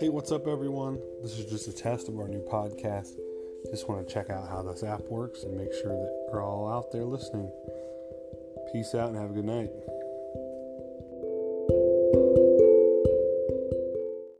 Hey, what's up, everyone? This is just a test of our new podcast. Just want to check out how this app works and make sure that we're all out there listening. Peace out and have a good night.